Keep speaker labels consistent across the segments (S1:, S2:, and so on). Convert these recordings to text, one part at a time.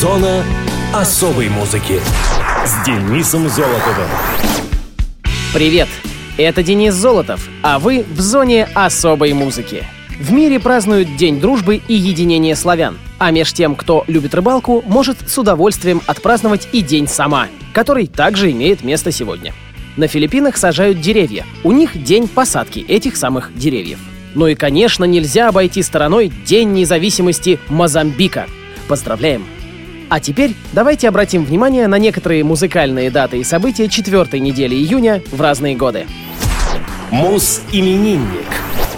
S1: Зона особой музыки с Денисом Золотовым.
S2: Привет! Это Денис Золотов, а вы в зоне особой музыки. В мире празднуют День дружбы и единения славян. А меж тем, кто любит рыбалку, может с удовольствием отпраздновать и День сама, который также имеет место сегодня. На Филиппинах сажают деревья. У них день посадки этих самых деревьев. Ну и, конечно, нельзя обойти стороной День независимости Мозамбика. Поздравляем! А теперь давайте обратим внимание на некоторые музыкальные даты и события четвертой недели июня в разные годы.
S1: Мус-именинник.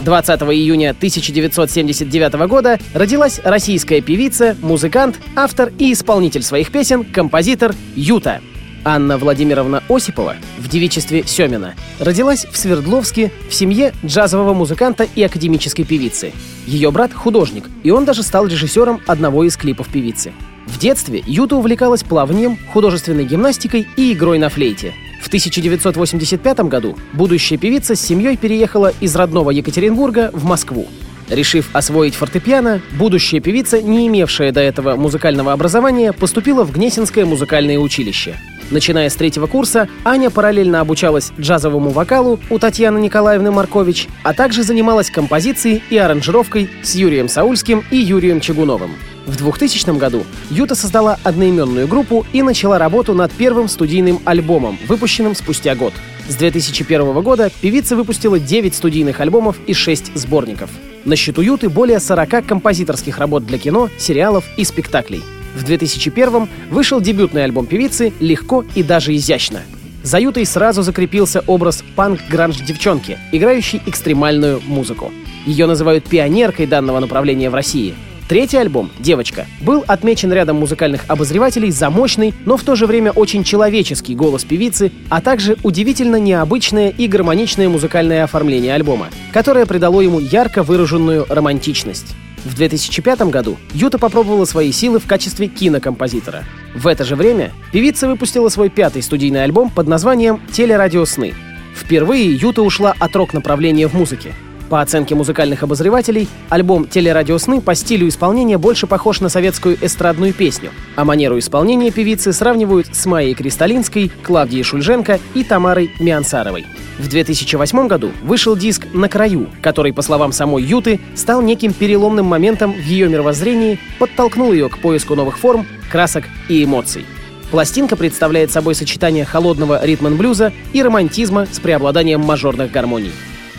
S2: 20 июня 1979 года родилась российская певица, музыкант, автор и исполнитель своих песен, композитор Юта. Анна Владимировна Осипова в девичестве Семина родилась в Свердловске в семье джазового музыканта и академической певицы. Ее брат — художник, и он даже стал режиссером одного из клипов певицы. В детстве Юта увлекалась плаванием, художественной гимнастикой и игрой на флейте. В 1985 году будущая певица с семьей переехала из родного Екатеринбурга в Москву. Решив освоить фортепиано, будущая певица, не имевшая до этого музыкального образования, поступила в Гнесинское музыкальное училище. Начиная с третьего курса, Аня параллельно обучалась джазовому вокалу у Татьяны Николаевны Маркович, а также занималась композицией и аранжировкой с Юрием Саульским и Юрием Чугуновым. В 2000 году Юта создала одноименную группу и начала работу над первым студийным альбомом, выпущенным спустя год. С 2001 года певица выпустила 9 студийных альбомов и 6 сборников. На счету Юты более 40 композиторских работ для кино, сериалов и спектаклей. В 2001 вышел дебютный альбом певицы «Легко и даже изящно». За Ютой сразу закрепился образ панк-гранж-девчонки, играющей экстремальную музыку. Ее называют пионеркой данного направления в России — Третий альбом «Девочка» был отмечен рядом музыкальных обозревателей за мощный, но в то же время очень человеческий голос певицы, а также удивительно необычное и гармоничное музыкальное оформление альбома, которое придало ему ярко выраженную романтичность. В 2005 году Юта попробовала свои силы в качестве кинокомпозитора. В это же время певица выпустила свой пятый студийный альбом под названием «Телерадиосны». Впервые Юта ушла от рок-направления в музыке. По оценке музыкальных обозревателей, альбом «Телерадиосны» по стилю исполнения больше похож на советскую эстрадную песню, а манеру исполнения певицы сравнивают с Майей Кристалинской, Клавдией Шульженко и Тамарой Миансаровой. В 2008 году вышел диск «На краю», который, по словам самой Юты, стал неким переломным моментом в ее мировоззрении, подтолкнул ее к поиску новых форм, красок и эмоций. Пластинка представляет собой сочетание холодного ритм-блюза и романтизма с преобладанием мажорных гармоний.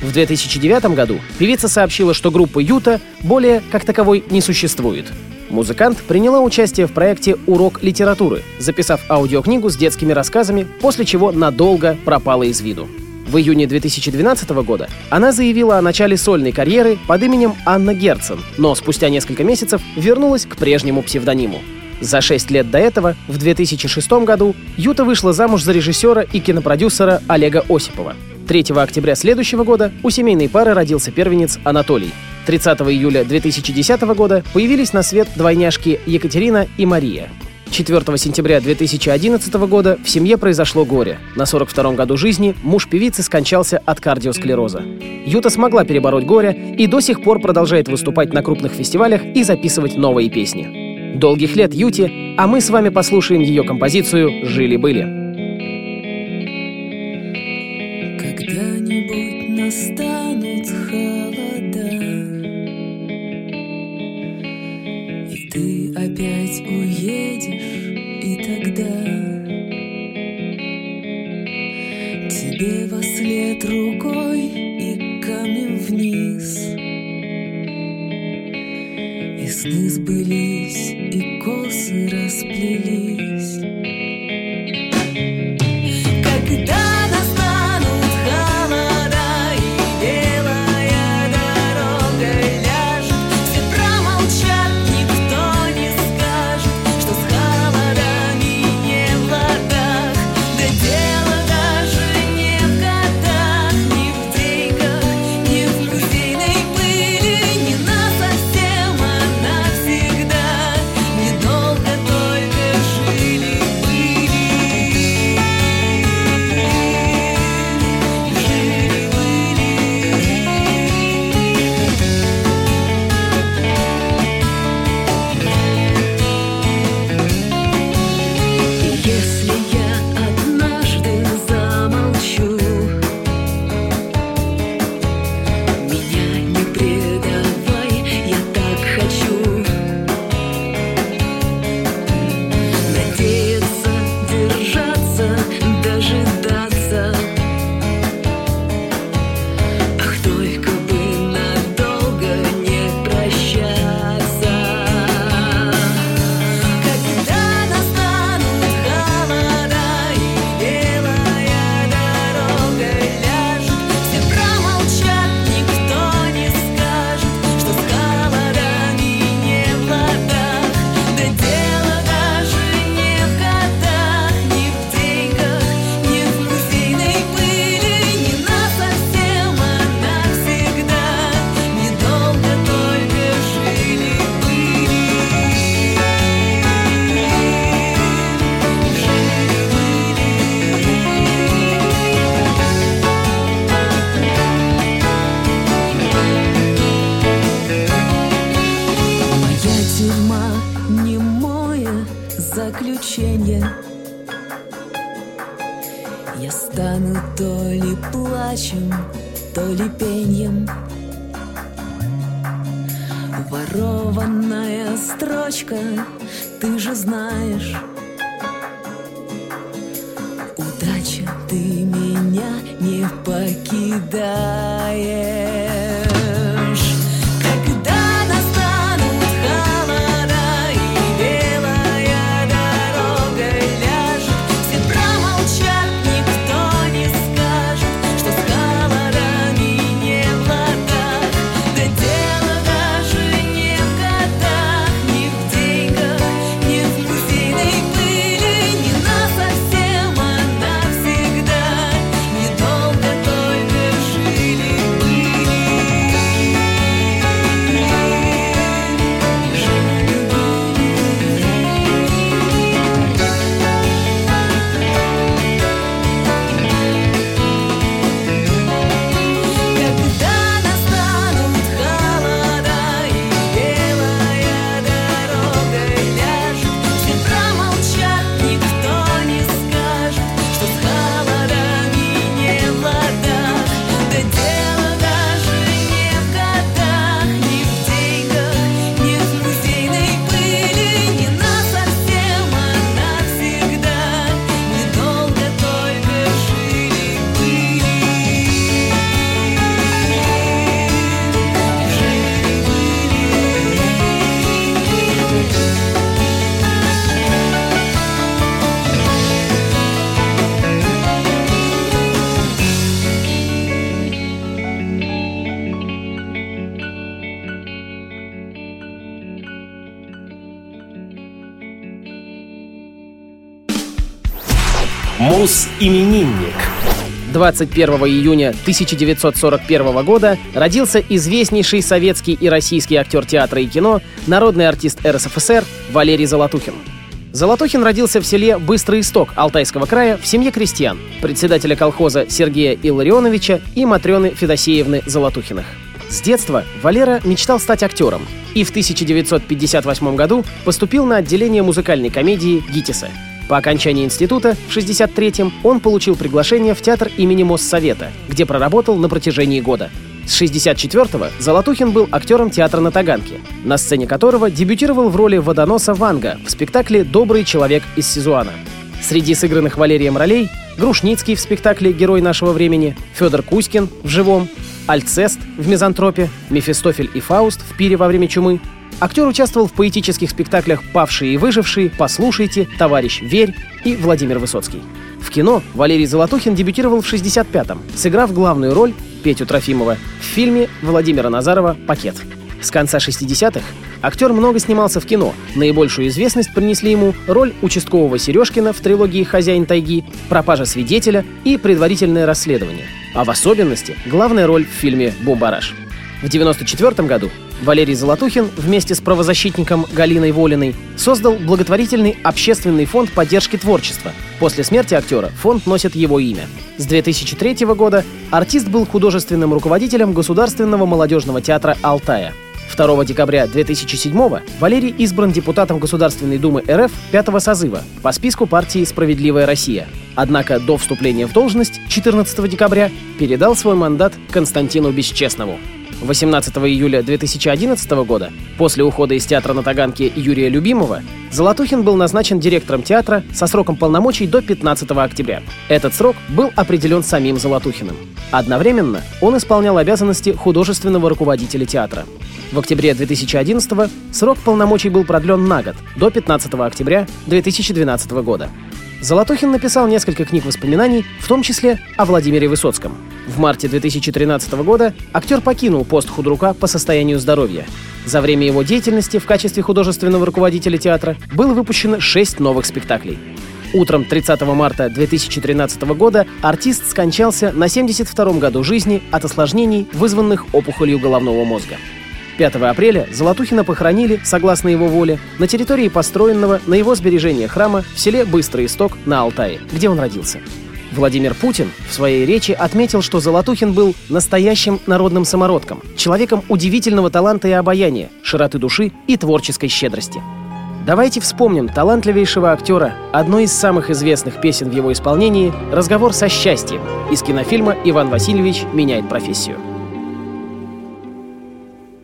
S2: В 2009 году певица сообщила, что группа Юта более как таковой не существует. Музыкант приняла участие в проекте «Урок литературы», записав аудиокнигу с детскими рассказами, после чего надолго пропала из виду. В июне 2012 года она заявила о начале сольной карьеры под именем Анна Герцен, но спустя несколько месяцев вернулась к прежнему псевдониму. За шесть лет до этого, в 2006 году, Юта вышла замуж за режиссера и кинопродюсера Олега Осипова. 3 октября следующего года у семейной пары родился первенец Анатолий. 30 июля 2010 года появились на свет двойняшки Екатерина и Мария. 4 сентября 2011 года в семье произошло горе. На 42-м году жизни муж певицы скончался от кардиосклероза. Юта смогла перебороть горе и до сих пор продолжает выступать на крупных фестивалях и записывать новые песни. Долгих лет Юте, а мы с вами послушаем ее композицию «Жили-были».
S3: Не
S1: Мус-именинник.
S2: 21 июня 1941 года родился известнейший советский и российский актер театра и кино, народный артист РСФСР Валерий Золотухин. Золотухин родился в селе Быстрый Исток Алтайского края в семье крестьян, председателя колхоза Сергея Илларионовича и Матрены Федосеевны Золотухиных. С детства Валера мечтал стать актером и в 1958 году поступил на отделение музыкальной комедии ГИТИСа. По окончании института в 63-м он получил приглашение в театр имени Моссовета, где проработал на протяжении года. С 64-го Золотухин был актером театра на Таганке, на сцене которого дебютировал в роли водоноса Ванга в спектакле «Добрый человек из Сизуана». Среди сыгранных Валерием ролей Грушницкий в спектакле «Герой нашего времени», Федор Кузькин в «Живом», Альцест в «Мизантропе», Мефистофель и Фауст в «Пире во время чумы». Актер участвовал в поэтических спектаклях «Павшие и выжившие», «Послушайте», «Товарищ, верь» и «Владимир Высоцкий». В кино Валерий Золотухин дебютировал в 65-м, сыграв главную роль Петю Трофимова в фильме Владимира Назарова «Пакет». С конца 60-х актер много снимался в кино. Наибольшую известность принесли ему роль участкового Сережкина в трилогии «Хозяин тайги», «Пропажа свидетеля» и «Предварительное расследование». А в особенности главная роль в фильме «Бомбараж». В 1994 году Валерий Золотухин вместе с правозащитником Галиной Волиной создал благотворительный общественный фонд поддержки творчества. После смерти актера фонд носит его имя. С 2003 года артист был художественным руководителем Государственного молодежного театра «Алтая». 2 декабря 2007 Валерий избран депутатом Государственной Думы РФ пятого созыва по списку партии «Справедливая Россия». Однако до вступления в должность 14 декабря передал свой мандат Константину Бесчестному. 18 июля 2011 года, после ухода из театра на Таганке Юрия Любимова, Золотухин был назначен директором театра со сроком полномочий до 15 октября. Этот срок был определен самим Золотухиным. Одновременно он исполнял обязанности художественного руководителя театра. В октябре 2011 срок полномочий был продлен на год, до 15 октября 2012 года. Золотухин написал несколько книг воспоминаний, в том числе о Владимире Высоцком. В марте 2013 года актер покинул пост худрука по состоянию здоровья. За время его деятельности в качестве художественного руководителя театра было выпущено шесть новых спектаклей. Утром 30 марта 2013 года артист скончался на 72-м году жизни от осложнений, вызванных опухолью головного мозга. 5 апреля Золотухина похоронили, согласно его воле, на территории построенного на его сбережение храма в селе Быстрый Исток на Алтае, где он родился. Владимир Путин в своей речи отметил, что Золотухин был настоящим народным самородком, человеком удивительного таланта и обаяния, широты души и творческой щедрости. Давайте вспомним талантливейшего актера одной из самых известных песен в его исполнении «Разговор со счастьем» из кинофильма «Иван Васильевич меняет профессию».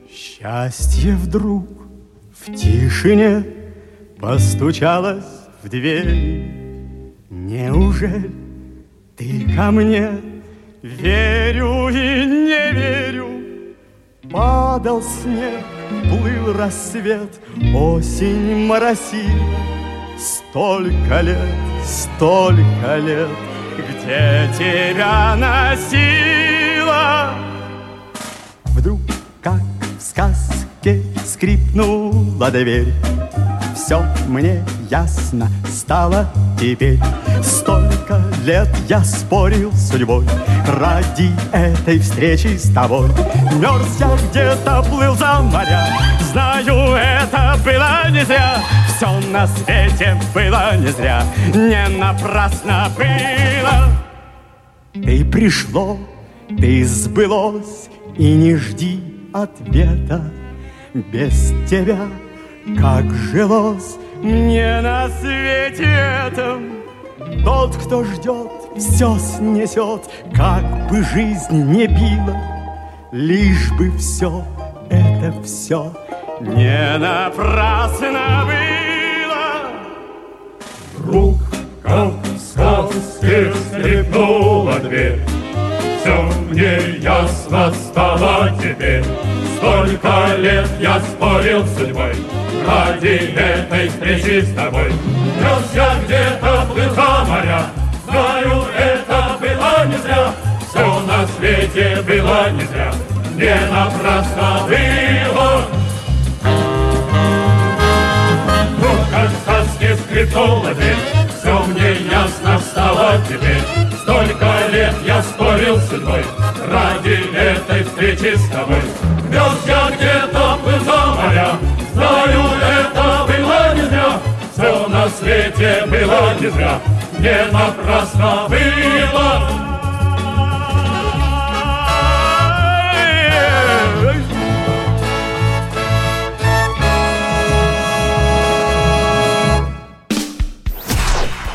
S4: Счастье вдруг в тишине постучалось в дверь. Неужели ты ко мне верю и не верю? Падал снег, плыл рассвет, осень моросила. Столько лет, столько лет, где тебя носила? Вдруг, как в сказке, скрипнула дверь. Все мне ясно стало теперь. Столько лет я спорил с судьбой Ради этой встречи с тобой. Мерз я где-то, плыл за моря. Знаю, это было не зря. Все на свете было не зря. Не напрасно было. Ты пришло, ты сбылось И не жди ответа. Без тебя как жилось мне на свете этом Тот, кто ждет, все снесет Как бы жизнь не била Лишь бы все, это все Не напрасно было.
S5: Вдруг, как в сказке, скрипнула дверь Все мне ясно стало теперь. Столько лет я спорил с судьбой Ради этой встречи с тобой. Нес я где-то плыл за моря. Знаю, это было не зря. Все на свете было не зря. Не напрасно было. Как в сказке скрипнула Все мне ясно стало теперь. Столько лет я спорил с судьбой Ради этой встречи с тобой. Вез я где-то было не зря, не напрасно было.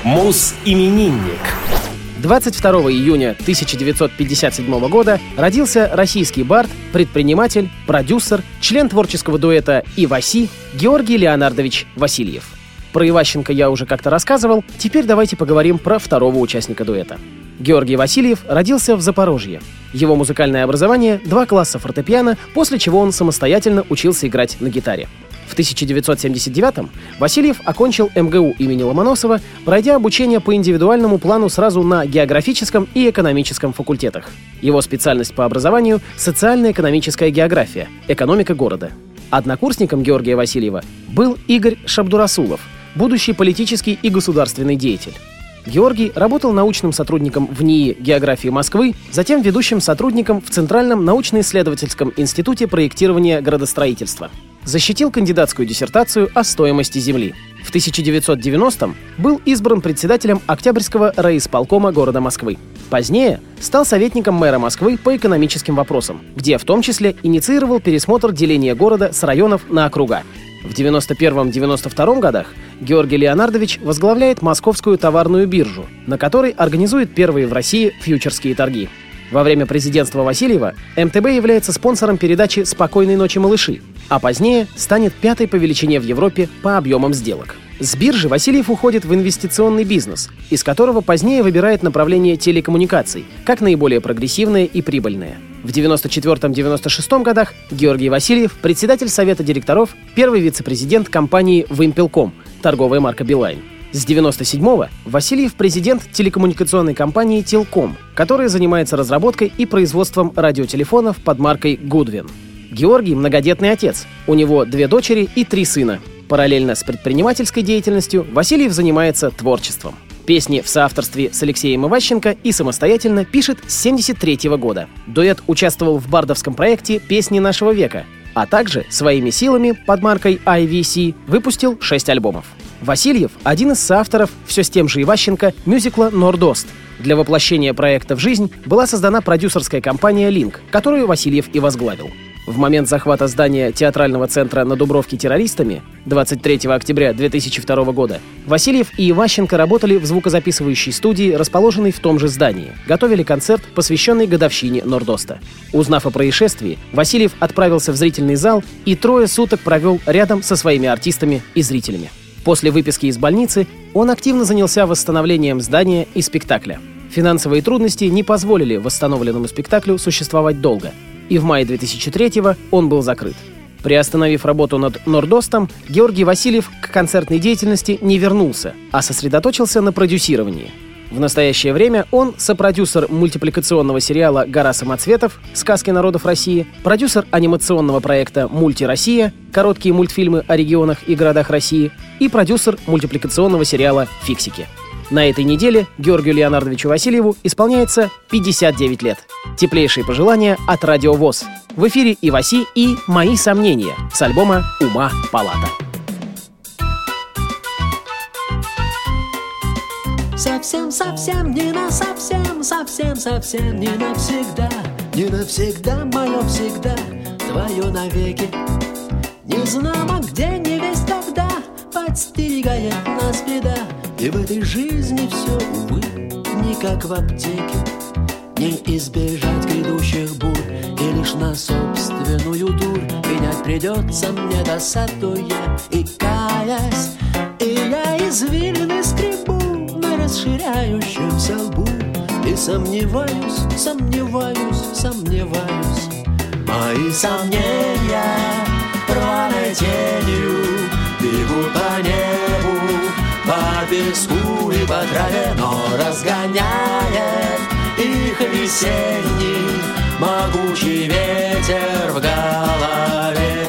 S1: Мус-именинник.
S2: 22 июня 1957 года родился российский бард, предприниматель, продюсер, член творческого дуэта «Иваси» Георгий Леонардович Васильев. Про Иващенко я уже как-то рассказывал, теперь давайте поговорим про второго участника дуэта. Георгий Васильев родился в Запорожье. Его музыкальное образование — два класса фортепиано, после чего он самостоятельно учился играть на гитаре. В 1979-м Васильев окончил МГУ имени Ломоносова, пройдя обучение по индивидуальному плану сразу на географическом и экономическом факультетах. Его специальность по образованию — социально-экономическая география, экономика города. Однокурсником Георгия Васильева был Игорь Шабдурасулов, будущий политический и государственный деятель. Георгий работал научным сотрудником в НИИ географии Москвы, затем ведущим сотрудником в Центральном научно-исследовательском институте проектирования градостроительства. Защитил кандидатскую диссертацию о стоимости земли. В 1990-м был избран председателем Октябрьского райисполкома города Москвы. Позднее стал советником мэра Москвы по экономическим вопросам, где в том числе инициировал пересмотр деления города с районов на округа. В 91-92 годах Георгий Леонардович возглавляет Московскую товарную биржу, на которой организует первые в России фьючерские торги. Во время президентства Васильева МТБ является спонсором передачи «Спокойной ночи, малыши», а позднее станет пятой по величине в Европе по объемам сделок. С биржи Васильев уходит в инвестиционный бизнес, из которого позднее выбирает направление телекоммуникаций, как наиболее прогрессивное и прибыльное. В 94-96 годах Георгий Васильев, председатель Совета директоров, первый вице-президент компании «Вымпелком», торговая марка «Билайн». С 97-го Васильев президент телекоммуникационной компании «Телком», которая занимается разработкой и производством радиотелефонов под маркой «Гудвин». Георгий – многодетный отец. У него две дочери и три сына. Параллельно с предпринимательской деятельностью Васильев занимается творчеством. Песни в соавторстве с Алексеем Иващенко и самостоятельно пишет с 73 года. Дуэт участвовал в бардовском проекте «Песни нашего века», а также своими силами под маркой IVC выпустил 6 альбомов. Васильев – один из соавторов, все с тем же Иващенко, мюзикла «Нордост». Для воплощения проекта в жизнь была создана продюсерская компания «Линк», которую Васильев и возглавил. В момент захвата здания театрального центра на Дубровке террористами 23 октября 2002 года Васильев и Иващенко работали в звукозаписывающей студии, расположенной в том же здании. Готовили концерт, посвященный годовщине Нордоста. Узнав о происшествии, Васильев отправился в зрительный зал и трое суток провел рядом со своими артистами и зрителями. После выписки из больницы он активно занялся восстановлением здания и спектакля. Финансовые трудности не позволили восстановленному спектаклю существовать долго – и в мае 2003-го он был закрыт. Приостановив работу над Нордостом, Георгий Васильев к концертной деятельности не вернулся, а сосредоточился на продюсировании. В настоящее время он сопродюсер мультипликационного сериала «Гора самоцветов. Сказки народов России», продюсер анимационного проекта «Мульти Россия», короткие мультфильмы о регионах и городах России и продюсер мультипликационного сериала «Фиксики». На этой неделе Георгию Леонардовичу Васильеву исполняется 59 лет. Теплейшие пожелания от Радио ВОЗ. В эфире и Васи, и «Мои сомнения» с альбома «Ума палата».
S6: Совсем-совсем не на совсем, совсем-совсем не навсегда, не навсегда, мое всегда, твое навеки. Не знамо где, не весь когда, подстерегает нас беда, и в этой жизни все, увы, не как в аптеке. Не избежать грядущих бурь И лишь на собственную дурь. Менять придется мне досадуя. И каясь И я извилины скребу на расширяющемся лбу. И сомневаюсь, сомневаюсь, сомневаюсь. Мои сомнения рваной тенью Бегут по небу по песку и по траве, но разгоняет их весенний могучий ветер в голове.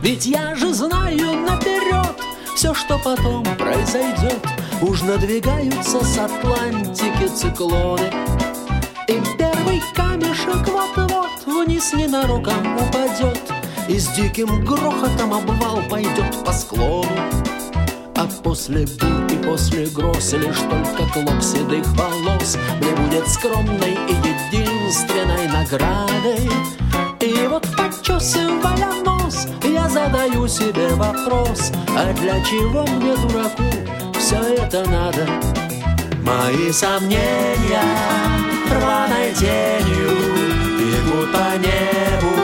S6: Ведь я же знаю наперед все, что потом произойдет. Уж надвигаются с Атлантики циклоны. И первый камешек вот-вот вниз ненароком упадет. И с диким грохотом обвал пойдет по склону. А после бурь и после гроз Лишь только клок седых волос Мне будет скромной и единственной наградой И вот почесывая нос Я задаю себе вопрос А для чего мне, дураку, все это надо? Мои сомнения рваной тенью Бегут по небу,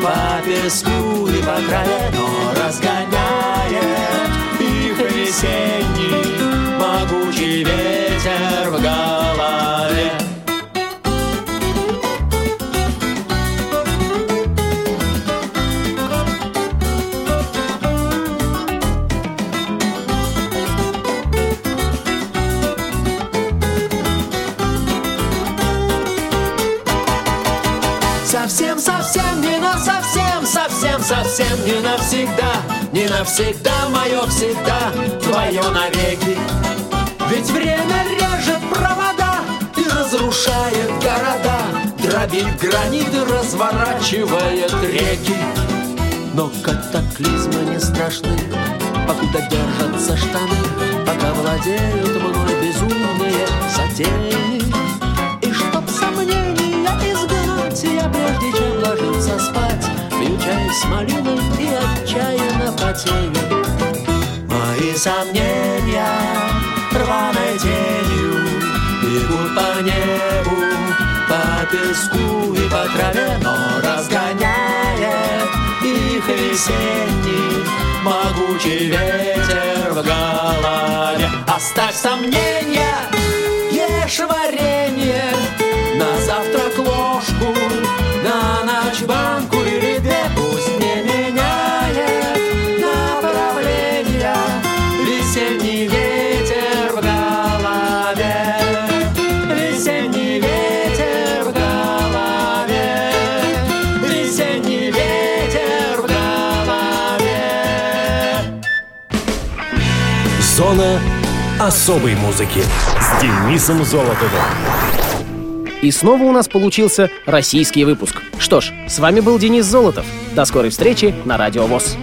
S6: по песку и по траве Но разгоняет весенний могучий ветер в голове. Совсем-совсем не на совсем, совсем-совсем не навсегда не навсегда мое всегда, твое навеки. Ведь время режет провода и разрушает города, Дробит граниты, разворачивает реки. Но катаклизмы не страшны, покуда держатся штаны, Пока владеют мной безумные затеи. И чтоб сомнения изгнать, я прежде чем ложиться спать, чай с малиной и отчаянно потею. Мои сомнения рваной тенью Бегут по небу, по песку и по траве Но разгоняет их весенний Могучий ветер в голове. Оставь сомнения, ешь варенье
S1: особой музыки с Денисом Золотовым.
S2: И снова у нас получился российский выпуск. Что ж, с вами был Денис Золотов. До скорой встречи на Радио ВОЗ.